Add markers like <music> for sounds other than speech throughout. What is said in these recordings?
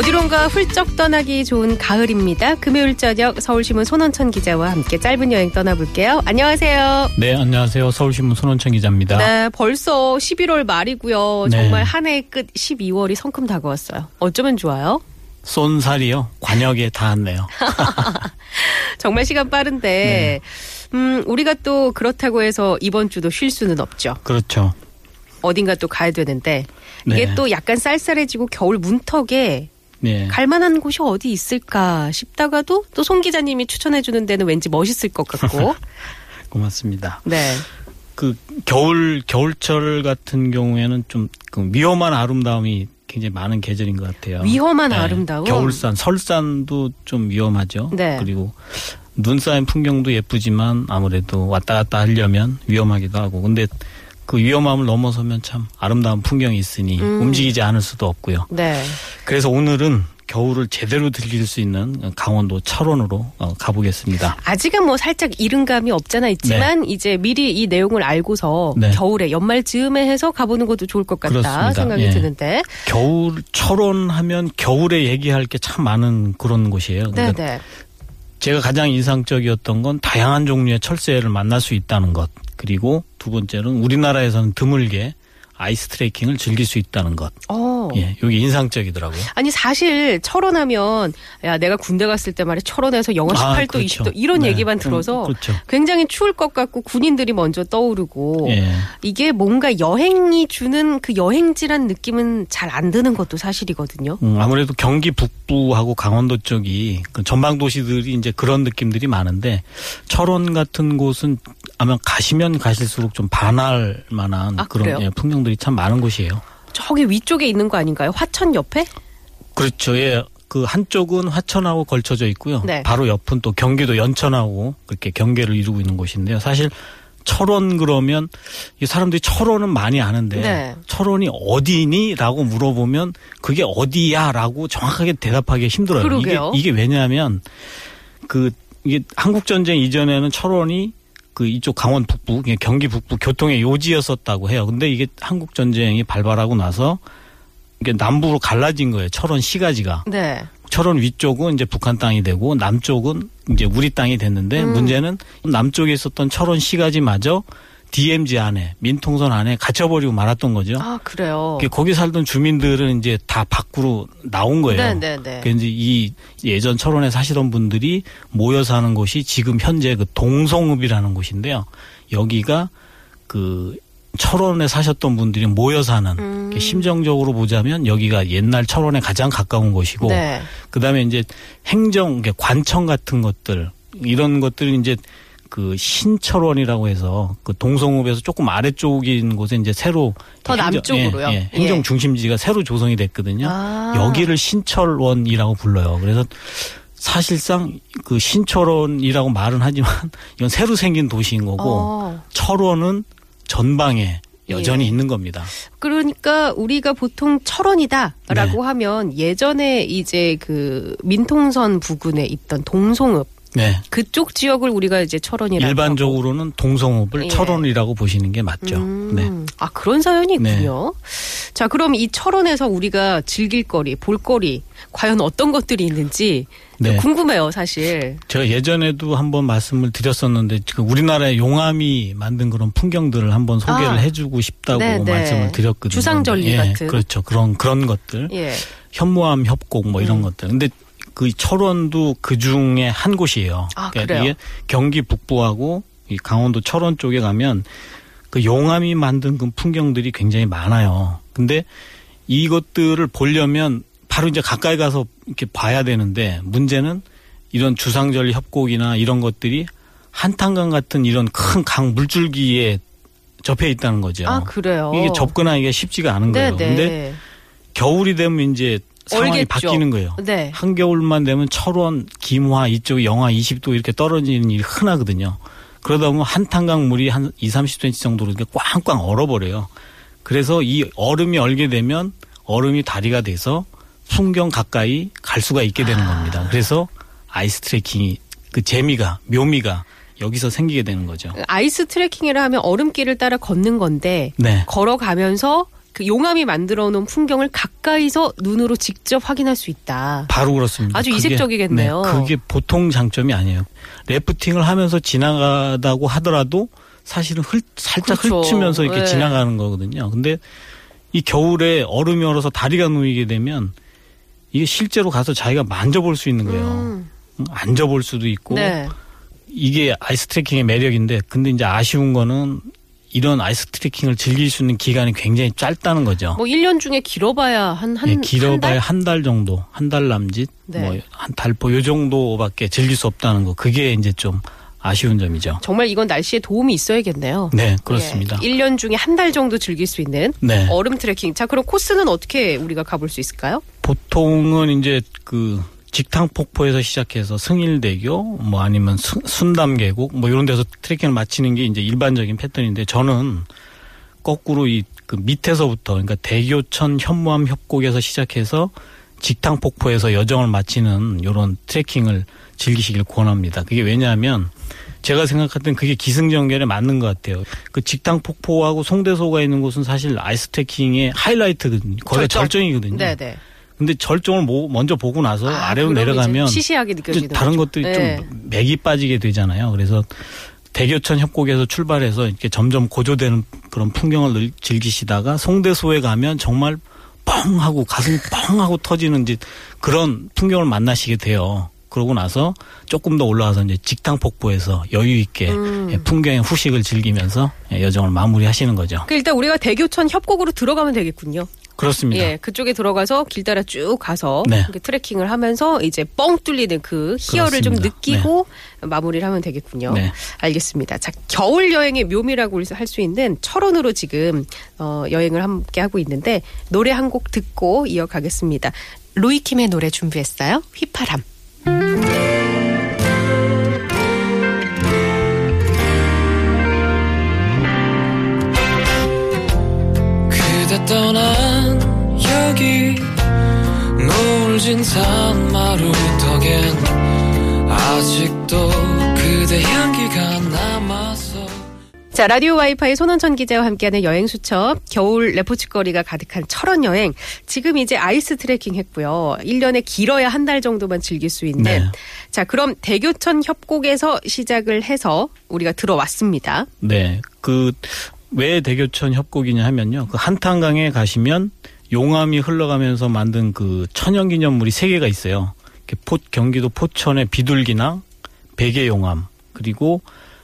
어디론가 훌쩍 떠나기 좋은 가을입니다. 금요일 저녁 서울신문 손원천 기자와 함께 짧은 여행 떠나볼게요. 안녕하세요. 네, 안녕하세요. 서울신문 손원천 기자입니다. 네, 벌써 11월 말이고요. 네. 정말 한 해의 끝 12월이 성큼 다가왔어요. 어쩌면 좋아요? 쏜살이요. 관역에 닿았네요. <laughs> 정말 시간 빠른데, 네. 음, 우리가 또 그렇다고 해서 이번 주도 쉴 수는 없죠. 그렇죠. 어딘가 또 가야 되는데, 이게 네. 또 약간 쌀쌀해지고 겨울 문턱에 네. 갈 만한 곳이 어디 있을까 싶다가도 또 송 기자님이 추천해 주는 데는 왠지 멋있을 것 같고. <laughs> 고맙습니다. 네. 그 겨울 겨울철 같은 경우에는 좀 그 위험한 아름다움이 굉장히 많은 계절인 것 같아요. 위험한 네. 아름다움? 겨울산, 설산도 좀 위험하죠. 네. 그리고 눈 쌓인 풍경도 예쁘지만 아무래도 왔다 갔다 하려면 위험하기도 하고. 근데 그 위험함을 넘어서면 참 아름다운 풍경이 있으니 음. 움직이지 않을 수도 없고요. 네. 그래서 오늘은 겨울을 제대로 즐길 수 있는 강원도 철원으로 어, 가보겠습니다. 아직은 뭐 살짝 이른 감이 없잖아 있지만 이제 미리 이 내용을 알고서 네. 겨울에 연말 즈음에 해서 가보는 것도 좋을 것 같다 그렇습니다. 생각이 예. 드는데. 겨울 철원 하면 겨울에 얘기할 게 참 많은 그런 곳이에요. 그러니까 네네. 제가 가장 인상적이었던 건 다양한 종류의 철새를 만날 수 있다는 것. 그리고 두 번째는 우리나라에서는 드물게 아이스 트레이킹을 즐길 수 있다는 것. 어. 예, 여기 인상적이더라고요. 아니 사실 철원하면 야 내가 군대 갔을 때 말이야 철원에서 영하 18도 아, 그렇죠. 20도 이런 네, 얘기만 좀 들어서 그렇죠. 굉장히 추울 것 같고 군인들이 먼저 떠오르고 예. 이게 뭔가 여행이 주는 그 여행지란 느낌은 잘 안 드는 것도 사실이거든요. 음, 아무래도 경기 북부하고 강원도 쪽이 그 전방 도시들이 이제 그런 느낌들이 많은데 철원 같은 곳은 아마 가시면 가실수록 좀 반할 만한 아, 그런? 예, 풍경들이 참 많은 곳이에요. 저기 위쪽에 있는 거 아닌가요? 화천 옆에? 그렇죠. 예. 그 한쪽은 화천하고 걸쳐져 있고요. 네. 바로 옆은 또 경기도 연천하고 그렇게 경계를 이루고 있는 곳인데요. 사실 철원 그러면 이 사람들이 철원은 많이 아는데 네. 철원이 어디니?라고 물어보면 그게 어디야?라고 정확하게 대답하기 힘들어요. 그러게요. 이게 이게 왜냐하면 그 이게 한국 전쟁 이전에는 철원이 그 이쪽 강원 북부, 경기 북부 교통의 요지였었다고 해요. 근데 이게 한국 전쟁이 발발하고 나서 이게 남부로 갈라진 거예요. 철원 시가지가. 네. 철원 위쪽은 이제 북한 땅이 되고 남쪽은 이제 우리 땅이 됐는데 음. 문제는 남쪽에 있었던 철원 시가지마저 DMZ 안에 민통선 안에 갇혀버리고 말았던 거죠. 아 그래요. 그게 거기 살던 주민들은 이제 다 밖으로 나온 거예요. 네네네. 그래서 이제 이 예전 철원에 사시던 분들이 모여 사는 곳이 지금 현재 그 동성읍이라는 곳인데요. 여기가 그 철원에 사셨던 분들이 모여 사는 음. 이렇게 심정적으로 보자면 여기가 옛날 철원에 가장 가까운 곳이고 네. 그다음에 이제 행정 관청 같은 것들 이런 것들은 이제 그 신철원이라고 해서 그 동성읍에서 조금 아래쪽인 곳에 이제 새로 더 행정- 남쪽으로요? 예, 예, 행정 예. 중심지가 새로 조성이 됐거든요. 아. 여기를 신철원이라고 불러요. 그래서 사실상 그 신철원이라고 말은 하지만 <laughs> 이건 새로 생긴 도시인 거고 어. 철원은 전방에 여전히 예. 있는 겁니다. 그러니까 우리가 보통 철원이다라고 하면 예전에 이제 그 민통선 부근에 있던 동송읍 네. 그쪽 지역을 우리가 이제 철원이라고 일반적으로는 동성읍을 예. 철원이라고 보시는 게 맞죠. 음, 네. 아 그런 사연이 있군요. 자 그럼 이 철원에서 우리가 즐길 거리, 볼 거리 과연 어떤 것들이 있는지 네. 궁금해요, 사실. 제가 예전에도 한번 말씀을 드렸었는데 그 우리나라의 용암이 만든 그런 풍경들을 한번 소개를 아. 해주고 싶다고 네, 네. 말씀을 드렸거든요. 주상절리 예, 같은. 그렇죠. 그런 그런 것들. 예. 현무암 협곡 뭐 이런 음. 것들. 근데 그 철원도 그 중에 한 곳이에요. 아, 그러니까 그래요? 이게 경기 북부하고 이 강원도 철원 쪽에 가면 그 용암이 만든 그 풍경들이 굉장히 많아요. 근데 이것들을 보려면 바로 이제 가까이 가서 이렇게 봐야 되는데 문제는 이런 주상절 협곡이나 이런 것들이 한탄강 같은 이런 큰 강 물줄기에 접해 있다는 거죠. 아, 그래요. 이게 접근하기가 쉽지가 않은 네, 거예요. 네. 근데 겨울이 되면 이제 상황이 얼겠죠. 바뀌는 거예요. 네. 한겨울만 되면 철원, 김화 이쪽 영하 20도 이렇게 떨어지는 일이 흔하거든요. 그러다 보면 한탄강 물이 한 2, 30cm 정도로 이렇게 꽝꽝 얼어버려요. 그래서 이 얼음이 얼게 되면 얼음이 다리가 돼서 풍경 가까이 갈 수가 있게 되는 겁니다. 그래서 아이스 트레킹이 그 재미가 묘미가 여기서 생기게 되는 거죠. 아이스 트레킹이라 하면 얼음길을 따라 걷는 건데 네. 걸어가면서 그 용암이 만들어 놓은 풍경을 가까이서 눈으로 직접 확인할 수 있다. 바로 그렇습니다. 아주 그게- 이색적이겠네요. 네, 그게 보통 장점이 아니에요. 래프팅을 하면서 지나가다고 하더라도 사실은 흘, 살짝 그렇죠. 훑으면서 이렇게 네. 지나가는 거거든요. 근데 이 겨울에 얼음이 얼어서 다리가 놓이게 되면 이게 실제로 가서 자기가 만져볼 수 있는 거예요. 음. 앉아볼 수도 있고 네. 이게 아이스 트레킹의 매력인데 근데 이제 아쉬운 거는 이런 아이스 트레킹을 즐길 수 있는 기간이 굉장히 짧다는 거죠. 뭐 1년 중에 길어봐야 한, 한, 예, 한 길어봐야 달? 한달 정도, 한 달 남짓, 네. 뭐한 달포 요 정도밖에 즐길 수 없다는 거. 그게 이제 좀 아쉬운 점이죠. 정말 이건 날씨에 도움이 있어야겠네요. 네, 그렇습니다. 예, 1년 중에 한 달 정도 즐길 수 있는 네. 얼음 트레킹. 자, 그럼 코스는 어떻게 우리가 가볼 수 있을까요? 보통은 이제 그 직탕 폭포에서 시작해서 승일대교, 뭐 아니면 순- 순담계곡, 뭐 이런 데서 트레킹을 마치는 게 이제 일반적인 패턴인데 저는 거꾸로 이 그 밑에서부터 그러니까 대교천 현무암 협곡에서 시작해서 직탕 폭포에서 여정을 마치는 이런 트레킹을 즐기시길 권합니다. 그게 왜냐하면 제가 생각할 땐 그게 기승전결에 맞는 것 같아요. 그 직탕 폭포하고 송대소가 있는 곳은 사실 아이스 트레킹의 하이라이트거든요. 거기가 절정. 절정이거든요. 네네. 근데 절정을 모- 먼저 보고 나서 아, 아, 래로 내려가면 시시하게 이제 느껴지는 다른. 것들이 네. 좀 맥이 빠지게 되잖아요. 그래서 대교천 협곡에서 출발해서 이렇게 점점 고조되는 그런 풍경을 늘- 즐기시다가 송대소에 가면 정말 뻥 하고 가슴이 뻥 하고 터지는 이제 그런 풍경을 만나시게 돼요. 그러고 나서 조금 더 올라가서 이제 직탕 폭포에서 여유 있게 음. 예, 풍경의 후식을 즐기면서 예, 여정을 마무리하시는 거죠. 그 일단 우리가 대교천 협곡으로 들어가면 되겠군요. 그렇습니다. 예, 그쪽에 들어가서 길 따라 쭉 가서 네. 트레킹을 하면서 이제 뻥 뚫리는 그 희열을 좀 그렇습니다. 느끼고 마무리를 하면 되겠군요. 네. 알겠습니다. 자, 겨울 여행의 묘미라고 할 수 있는 철원으로 지금 어, 여행을 함께 하고 있는데 노래 한 곡 듣고 이어가겠습니다. 로이킴의 노래 준비했어요. 휘파람. 여기 노을진 산마루 덕엔 아직도 그대 향기가 남아서 자, 라디오 와이파이 손원천 기자와 함께하는 여행 수첩, 겨울 레포츠거리가 가득한 철원 여행. 지금 이제 아이스 트레킹 했고요. 1년에 길어야 한 달 정도만 즐길 수 있는. 네. 자, 그럼 대교천 협곡에서 시작을 해서 우리가 들어왔습니다. 네. 그, 왜 대교천 협곡이냐 하면요. 그 한탄강에 가시면 용암이 흘러가면서 만든 그 천연기념물이 세 개가 있어요. 포, 경기도 포천의 비둘기낭 베개용암, 그리고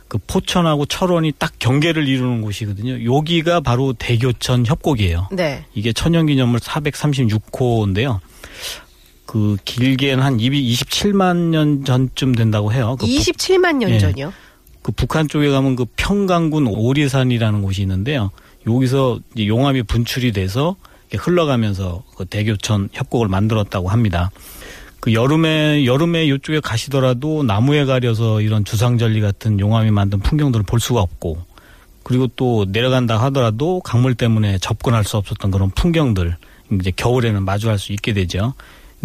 그 포천하고 철원이 딱 경계를 이루는 곳이거든요. 여기가 바로 대교천 협곡이에요. 네. 이게 천연기념물 436호인데요. 그 길게는 한 27만 년 전쯤 된다고 해요. 그 북- 27만 년 예. 전이요. 그 북한 쪽에 가면 그 평강군 오리산이라는 곳이 있는데요. 여기서 용암이 분출이 돼서 흘러가면서 그 대교천 협곡을 만들었다고 합니다. 그 여름에 여름에 이쪽에 가시더라도 나무에 가려서 이런 주상절리 같은 용암이 만든 풍경들을 볼 수가 없고 그리고 또 내려간다 하더라도 강물 때문에 접근할 수 없었던 그런 풍경들 이제 겨울에는 마주할 수 있게 되죠.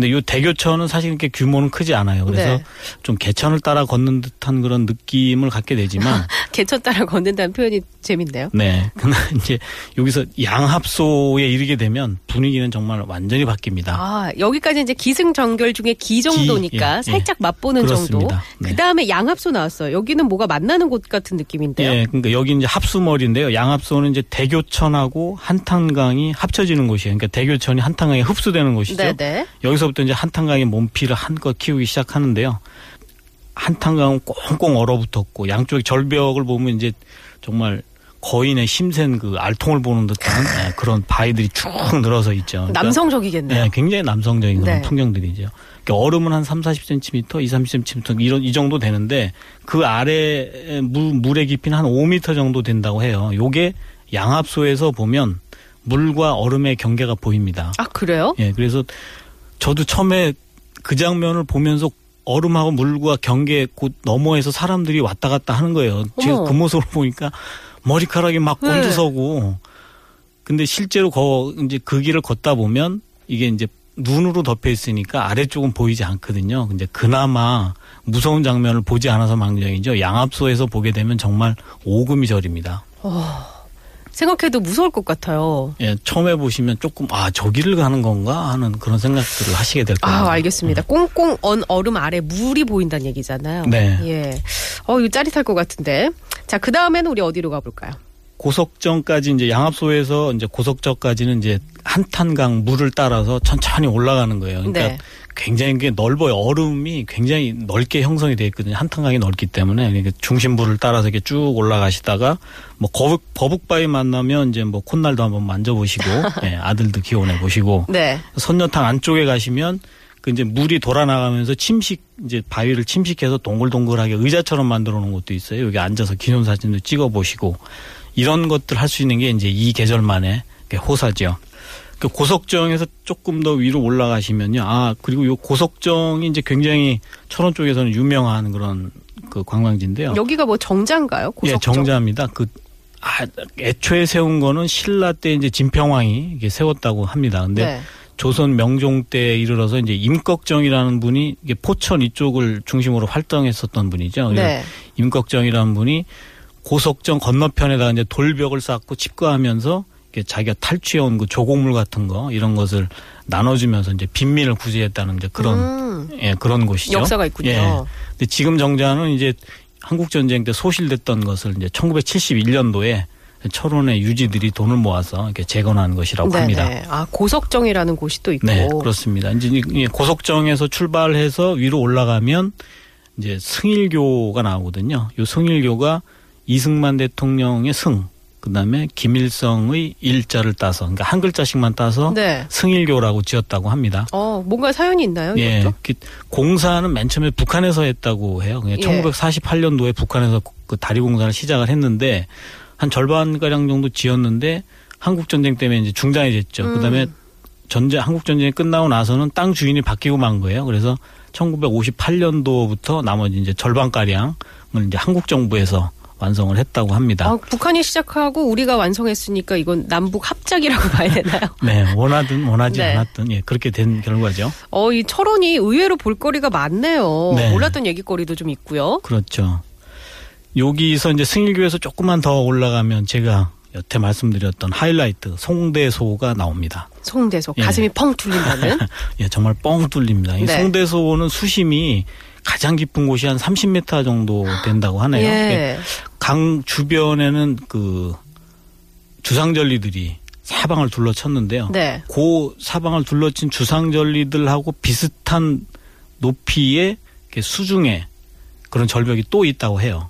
근데 이 대교천은 사실 이렇게 규모는 크지 않아요. 그래서 네. 좀 개천을 따라 걷는 듯한 그런 느낌을 갖게 되지만 <laughs> 개천 따라 걷는다는 표현이 재밌네요. 네. 그러나 <laughs> 이제 여기서 양합소에 이르게 되면 분위기는 정말 완전히 바뀝니다. 아, 여기까지 이제 기승전결 중에 기 정도니까 예, 예. 살짝 맛보는 정도. 그렇습니다. 네. 그 다음에 양합소 나왔어요. 여기는 뭐가 만나는 곳 같은 느낌인데요. 예, 그러니까 여기 이제 합수머리인데요. 양합소는 이제 대교천하고 한탄강이 합쳐지는 곳이에요. 그러니까 대교천이 한탄강에 흡수되는 곳이죠. 네네. 여기서 부터 이제 한탄강의 몸피를 한껏 키우기 시작하는데요. 한탄강은 꽁꽁 얼어붙었고 양쪽에 절벽을 보면 이제 정말 거인의 힘센 그 알통을 보는 듯한 예, 그런 바위들이 쭉 늘어서 있죠. 그러니까 남성적이겠네요. 예, 굉장히 남성적인 그런 네. 풍경들이죠. 그러니까 얼음은 한 3, 40cm, 2, 30cm 이런 이 정도 되는데 그 아래 물 물의 깊이는 한 5m 정도 된다고 해요. 요게 양압소에서 보면 물과 얼음의 경계가 보입니다. 아 그래요? 예, 그래서 저도 처음에 그 장면을 보면서 얼음하고 물과 경계 곳 너머에서 사람들이 왔다 갔다 하는 거예요. 제가. 그 모습을 보니까 머리카락이 막 네. 곤두서고. 근데 실제로 거 이제 그 길을 걷다 보면 이게 이제 눈으로 덮여 있으니까 아래쪽은 보이지 않거든요. 근데 그나마 무서운 장면을 보지 않아서 망정이죠. 양압소에서 보게 되면 정말 오금이 저립니다. 생각해도 무서울 것 같아요. 예, 처음에 보시면 조금 아 저기를 가는 건가 하는 그런 생각들을 하시게 될 거예요. 아, 알겠습니다. 꽁꽁 언 얼음 아래 물이 보인다는 얘기잖아요. 네. 예. 어, 이거 짜릿할 것 같은데. 자, 그 다음에는 우리 어디로 가볼까요? 고석정까지 이제 양압소에서 이제 고석정까지는 이제 한탄강 물을 따라서 천천히 올라가는 거예요. 그러니까 네. 굉장히 게 넓어요. 얼음이 굉장히 넓게 형성이 되어 있거든요. 한탄강이 넓기 때문에 그러니까 중심부를 따라서 이렇게 쭉 올라가시다가 뭐 거북 버북바위 만나면 이제 뭐 콧날도 한번 만져보시고 <laughs> 예, 아들도 기원해 보시고 네. 선녀탕 안쪽에 가시면 그 이제 물이 돌아 나가면서 침식 이제 바위를 침식해서 동글동글하게 의자처럼 만들어 놓은 것도 있어요. 여기 앉아서 기념 사진도 찍어 보시고 이런 것들 할 수 있는 게 이제 이 계절만의 그 호사죠. 그 고석정에서 조금 더 위로 올라가시면요. 아 그리고 요 고석정이 이제 굉장히 철원 쪽에서는 유명한 그런 그 관광지인데요. 여기가 뭐 정자인가요? 예, 고석정. 정자입니다. 그 아, 애초에 세운 거는 신라 때 이제 진평왕이 이게 세웠다고 합니다. 근데 네. 조선 명종 때에 이르러서 이제 임꺽정이라는 분이 이게 포천 이쪽을 중심으로 활동했었던 분이죠. 네. 임꺽정이라는 분이 고석정 건너편에다가 이제 돌벽을 쌓고 집거하면서 자기가 탈취해 온 그 조곡물 같은 거 이런 것을 나눠주면서 이제 빈민을 구제했다는 이제 그런 음, 예 그런 곳이죠. 역사가 있군요. 예. 근데 지금 정자는 이제 한국 전쟁 때 소실됐던 것을 이제 1971년도에 철원의 유지들이 돈을 모아서 이렇게 재건한 것이라고 합니다. 네네. 아, 고석정이라는 곳이 또 있고. 네, 그렇습니다. 이제 이 고속정에서 출발해서 위로 올라가면 이제 승일교가 나오거든요. 요 승일교가 이승만 대통령의 승, 그다음에 김일성의 일자를 따서 그러니까 한 글자씩만 따서 네. 승일교라고 지었다고 합니다. 어, 뭔가 사연이 있나요? 예? 그 공사는 맨 처음에 북한에서 했다고 해요. 그냥 예. 1948년도에 북한에서 그 다리 공사를 시작을 했는데 한 절반 가량 정도 지었는데 한국 전쟁 때문에 이제 중단이 됐죠. 음. 그다음에 전쟁 한국 전쟁이 끝나고 나서는 땅 주인이 바뀌고 만 거예요. 그래서 1958년도부터 나머지 이제 절반 가량을 이제 한국 정부에서 완성을 했다고 합니다. 아, 북한이 시작하고 우리가 완성했으니까 이건 남북 합작이라고 봐야 되나요? <laughs> 네, 원하든 원하지 네. 않았든 예, 그렇게 된 결과죠. 어, 이 철원이 의외로 볼거리가 많네요. 네. 몰랐던 얘기거리도 좀 있고요. 그렇죠. 여기서 이제 승일교에서 조금만 더 올라가면 제가 여태 말씀드렸던 하이라이트 송대소가 나옵니다. 송대소 예. 가슴이 펑 뚫린다는. <laughs> 예, 정말 뻥 뚫립니다. 이 네. 송대소는 수심이 가장 깊은 곳이 한 30m 정도 된다고 하네요. 예. 강 주변에는 그 주상절리들이 사방을 둘러쳤는데요. 네. 그 사방을 둘러친 주상절리들하고 비슷한 높이의 이렇게 수중에 그런 절벽이 또 있다고 해요.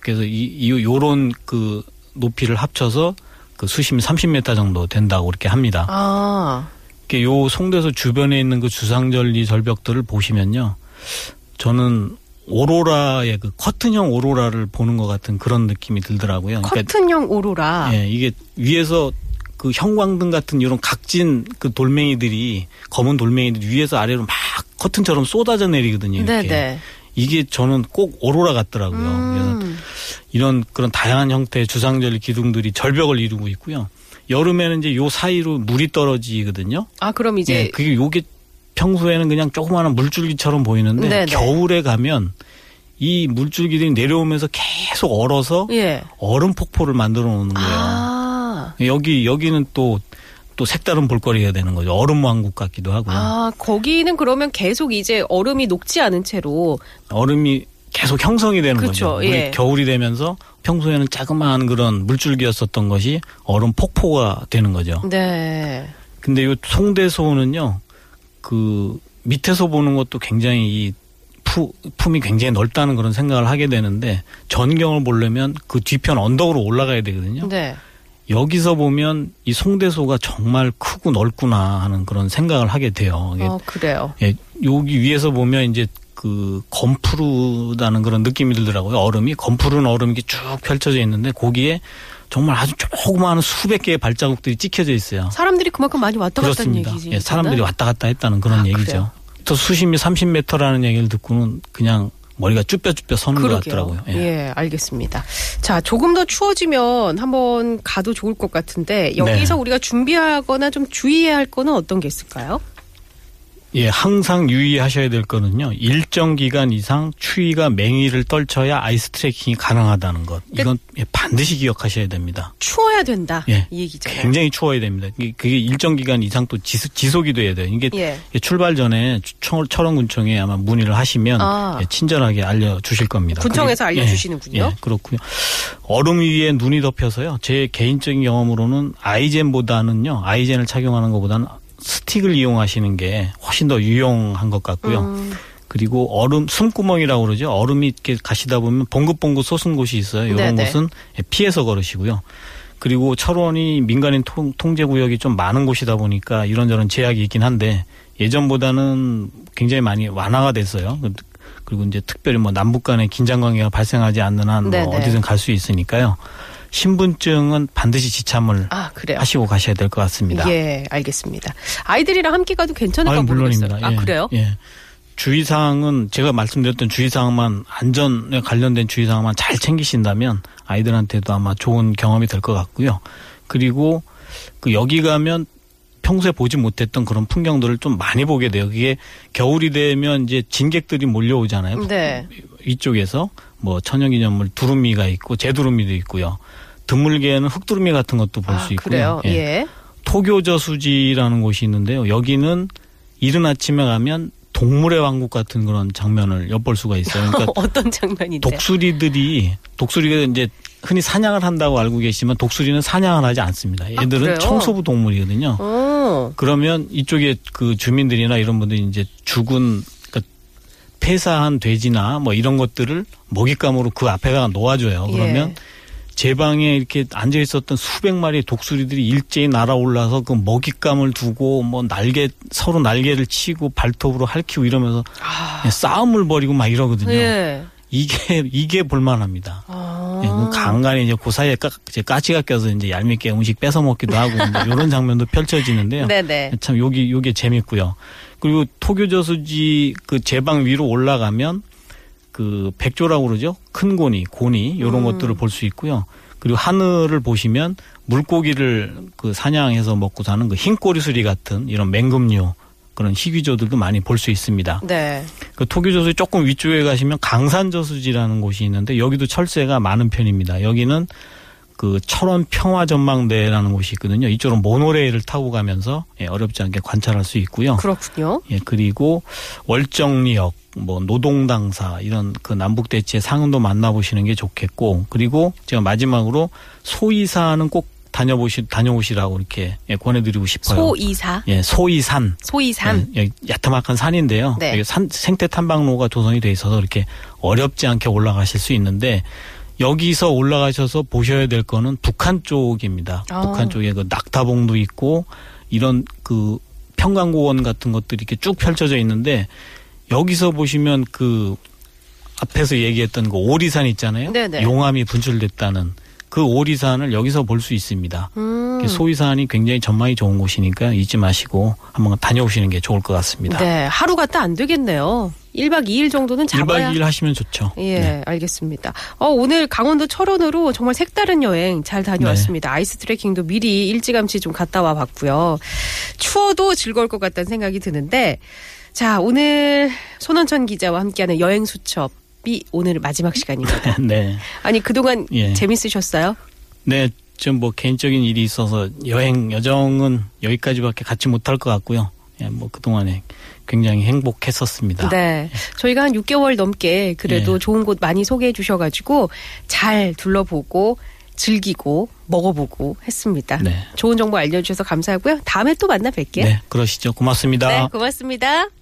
그래서 이, 이 요런 그 높이를 합쳐서 그 수심이 30m 정도 된다고 그렇게 합니다. 아, 이렇게 요 송대소 주변에 있는 그 주상절리 절벽들을 보시면요. 저는 오로라의 그 커튼형 오로라를 보는 것 같은 그런 느낌이 들더라고요. 그러니까 커튼형 오로라. 예, 이게 위에서 그 형광등 같은 이런 각진 그 돌멩이들이 검은 돌멩이들이 위에서 아래로 막 커튼처럼 쏟아져 내리거든요. 이렇게. 네네. 이게 저는 꼭 오로라 같더라고요. 그래서 음, 이런 그런 다양한 형태의 주상절리 기둥들이 절벽을 이루고 있고요. 여름에는 이제 요 사이로 물이 떨어지거든요. 아, 그럼 이제 예, 그게 요게 평소에는 그냥 조그마한 물줄기처럼 보이는데 네네. 겨울에 가면 이 물줄기들이 내려오면서 계속 얼어서 예. 얼음 폭포를 만들어 놓는 거예요. 아, 여기 여기는 또또 색다른 볼거리가 되는 거죠. 얼음 왕국 같기도 하고요. 아, 거기는 그러면 계속 이제 얼음이 녹지 않은 채로 얼음이 계속 형성이 되는 그쵸, 거죠. 예. 겨울이 되면서 평소에는 자그마한 그런 물줄기였었던 것이 얼음 폭포가 되는 거죠. 네. 근데 요 송대소는요, 그 밑에서 보는 것도 굉장히 이 푸, 품이 굉장히 넓다는 그런 생각을 하게 되는데 전경을 보려면 그 뒤편 언덕으로 올라가야 되거든요. 네. 여기서 보면 이 송대소가 정말 크고 넓구나 하는 그런 생각을 하게 돼요. 어, 그래요. 예, 여기 위에서 보면 이제 그 검푸르다는 그런 느낌이 들더라고요. 얼음이 검푸른 얼음이 쭉 펼쳐져 있는데 거기에 정말 아주 조그마한 수백 개의 발자국들이 찍혀져 있어요. 사람들이 그만큼 많이 왔다 갔다는 그렇습니다. 얘기지. 예, 사람들이 왔다 갔다 했다는 그런 아, 얘기죠. 그래요? 또 수심이 30m라는 얘기를 듣고는 그냥 머리가 쭈뼛쭈뼛 서는 것 그러게요. 같더라고요. 예. 예, 알겠습니다. 자, 조금 더 추워지면 한번 가도 좋을 것 같은데 여기서 네. 우리가 준비하거나 좀 주의해야 할 거는 어떤 게 있을까요? 예, 항상 유의하셔야 될 거는요. 일정 기간 이상 추위가 맹위를 떨쳐야 아이스 트레킹이 가능하다는 것. 이건 예, 반드시 기억하셔야 됩니다. 추워야 된다. 예. 이 얘기잖아요. 굉장히 추워야 됩니다. 그게 일정 기간 이상 또 지속, 지속이 돼야 돼요. 이게 예. 출발 전에 철- 철원군청에 아마 문의를 하시면 아. 예, 친절하게 알려주실 겁니다. 군청에서 그리고- 알려주시는군요. 예, 예, 그렇군요. 얼음 위에 눈이 덮여서요. 제 개인적인 경험으로는 아이젠보다는요. 아이젠을 착용하는 것보다는 스틱을 이용하시는 게 훨씬 더 유용한 것 같고요. 음, 그리고 얼음 숨구멍이라고 그러죠. 얼음이 이렇게 가시다 보면 봉긋봉긋 솟은 곳이 있어요. 이런 네네. 곳은 피해서 걸으시고요. 그리고 철원이 민간인 통, 통제 구역이 좀 많은 곳이다 보니까 이런저런 제약이 있긴 한데 예전보다는 굉장히 많이 완화가 됐어요. 그- 그리고 이제 특별히 뭐 남북 간의 긴장 관계가 발생하지 않는 한 뭐. 어디든 갈 수 있으니까요. 신분증은 반드시 지참을 아. 하시고 가셔야 될 것 같습니다. 예, 알겠습니다. 아이들이랑 함께 가도 괜찮을까 아유, 모르겠어요. 물론입니다. 아, 예. 그래요? 예. 주의사항은 제가 말씀드렸던 주의사항만 안전에 관련된 주의사항만 잘 챙기신다면 아이들한테도 아마 좋은 경험이 될 것 같고요. 그리고 그 여기 가면 평소에 보지 못했던 그런 풍경들을 좀 많이 보게 돼요. 그게 겨울이 되면 이제 진객들이 몰려오잖아요. 네. 이쪽에서 뭐 천연기념물 두루미가 있고 제두루미도 있고요. 드물게는 흑두루미 같은 것도 볼수 아, 있고요. 그래요. 예. 예. 토교저수지라는 곳이 있는데요. 여기는 이른 아침에 가면 동물의 왕국 같은 그런 장면을 엿볼 수가 있어요. 그러니까 <laughs> 어떤 장면인데? 독수리들이 독수리가 이제 흔히 사냥을 한다고 알고 계시지만 독수리는 사냥을 하지 않습니다. 얘들은 청소부 동물이거든요. 어. 그러면 이쪽에 그 주민들이나 이런 분들이 이제 죽은 폐사한 돼지나 뭐 이런 것들을 먹잇감으로 그 앞에다가 놓아줘요. 그러면 예. 제 방에 이렇게 앉아 있었던 수백 마리의 독수리들이 일제히 날아올라서 그 먹잇감을 두고 뭐 날개 서로 날개를 치고 발톱으로 핥히고 이러면서 아. 싸움을 벌이고 막 이러거든요. 예. 이게 이게 볼만합니다. 아. 예, 그 간간히 이제 그 사이에 까, 이제 까치가 껴서 이제 얄밉게 음식 뺏어 먹기도 하고 이런 장면도 펼쳐지는데요. <laughs> 네네. 참 여기 요게 재밌고요. 그리고 토교저수지 그 제방 위로 올라가면 그 백조라고 그러죠. 큰 고니, 고니 이런 음. 것들을 볼 수 있고요. 그리고 하늘을 보시면 물고기를 그 사냥해서 먹고 사는 그 흰꼬리수리 같은 이런 맹금류 그런 희귀조들도 많이 볼 수 있습니다. 네. 그 토교저수지 조금 위쪽에 가시면 강산저수지라는 곳이 있는데 여기도 철새가 많은 편입니다. 여기는 그 철원 평화 전망대라는 곳이 있거든요. 이쪽으로 모노레일을 타고 가면서 예, 어렵지 않게 관찰할 수 있고요. 그렇군요. 예, 그리고 월정리역, 뭐 노동당사 이런 그 남북 대치의 상은도 만나보시는 게 좋겠고, 그리고 제가 마지막으로 소이사는 꼭 다녀보시 다녀오시라고 이렇게 예, 권해드리고 싶어요. 소이사. 예, 소이산. 소이산. 예, 여기 야트막한 산인데요. 네. 여기 산, 생태 탐방로가 조성이 돼 있어서 이렇게 어렵지 않게 올라가실 수 있는데 여기서 올라가셔서 보셔야 될 거는 북한 쪽입니다. 아. 북한 쪽에 그 낙타봉도 있고 이런 그 평강고원 같은 것들이 이렇게 쭉 펼쳐져 있는데 여기서 보시면 그 앞에서 얘기했던 그 오리산 있잖아요. 네네. 용암이 분출됐다는 그 오리산을 여기서 볼 수 있습니다. 음. 소이산이 굉장히 전망이 좋은 곳이니까 잊지 마시고 한번 다녀오시는 게 좋을 것 같습니다. 네. 하루 갔다 안 되겠네요. 1박 2일 정도는 1박 잡아야 2일 하시면 좋죠. 예, 네. 알겠습니다. 어, 오늘 강원도 철원으로 정말 색다른 여행 잘 다녀왔습니다. 네. 아이스 트레킹도 미리 일찌감치 좀 갔다 와 봤고요. 추워도 즐거울 것 같다는 생각이 드는데, 자, 오늘 손원천 기자와 함께하는 여행 수첩이 오늘 마지막 시간입니다. <laughs> 네. 아니, 그동안 예. 재밌으셨어요? 네, 좀 뭐 개인적인 일이 있어서 여행 여정은 여기까지밖에 갖지 못할 것 같고요. 예, 뭐 그동안에 굉장히 행복했었습니다. 네. 저희가 한 6개월 넘게 그래도 예. 좋은 곳 많이 소개해 주셔가지고 잘 둘러보고 즐기고 먹어보고 했습니다. 네. 좋은 정보 알려주셔서 감사하고요. 다음에 또 만나 뵐게요. 네, 그러시죠. 고맙습니다. 네, 고맙습니다.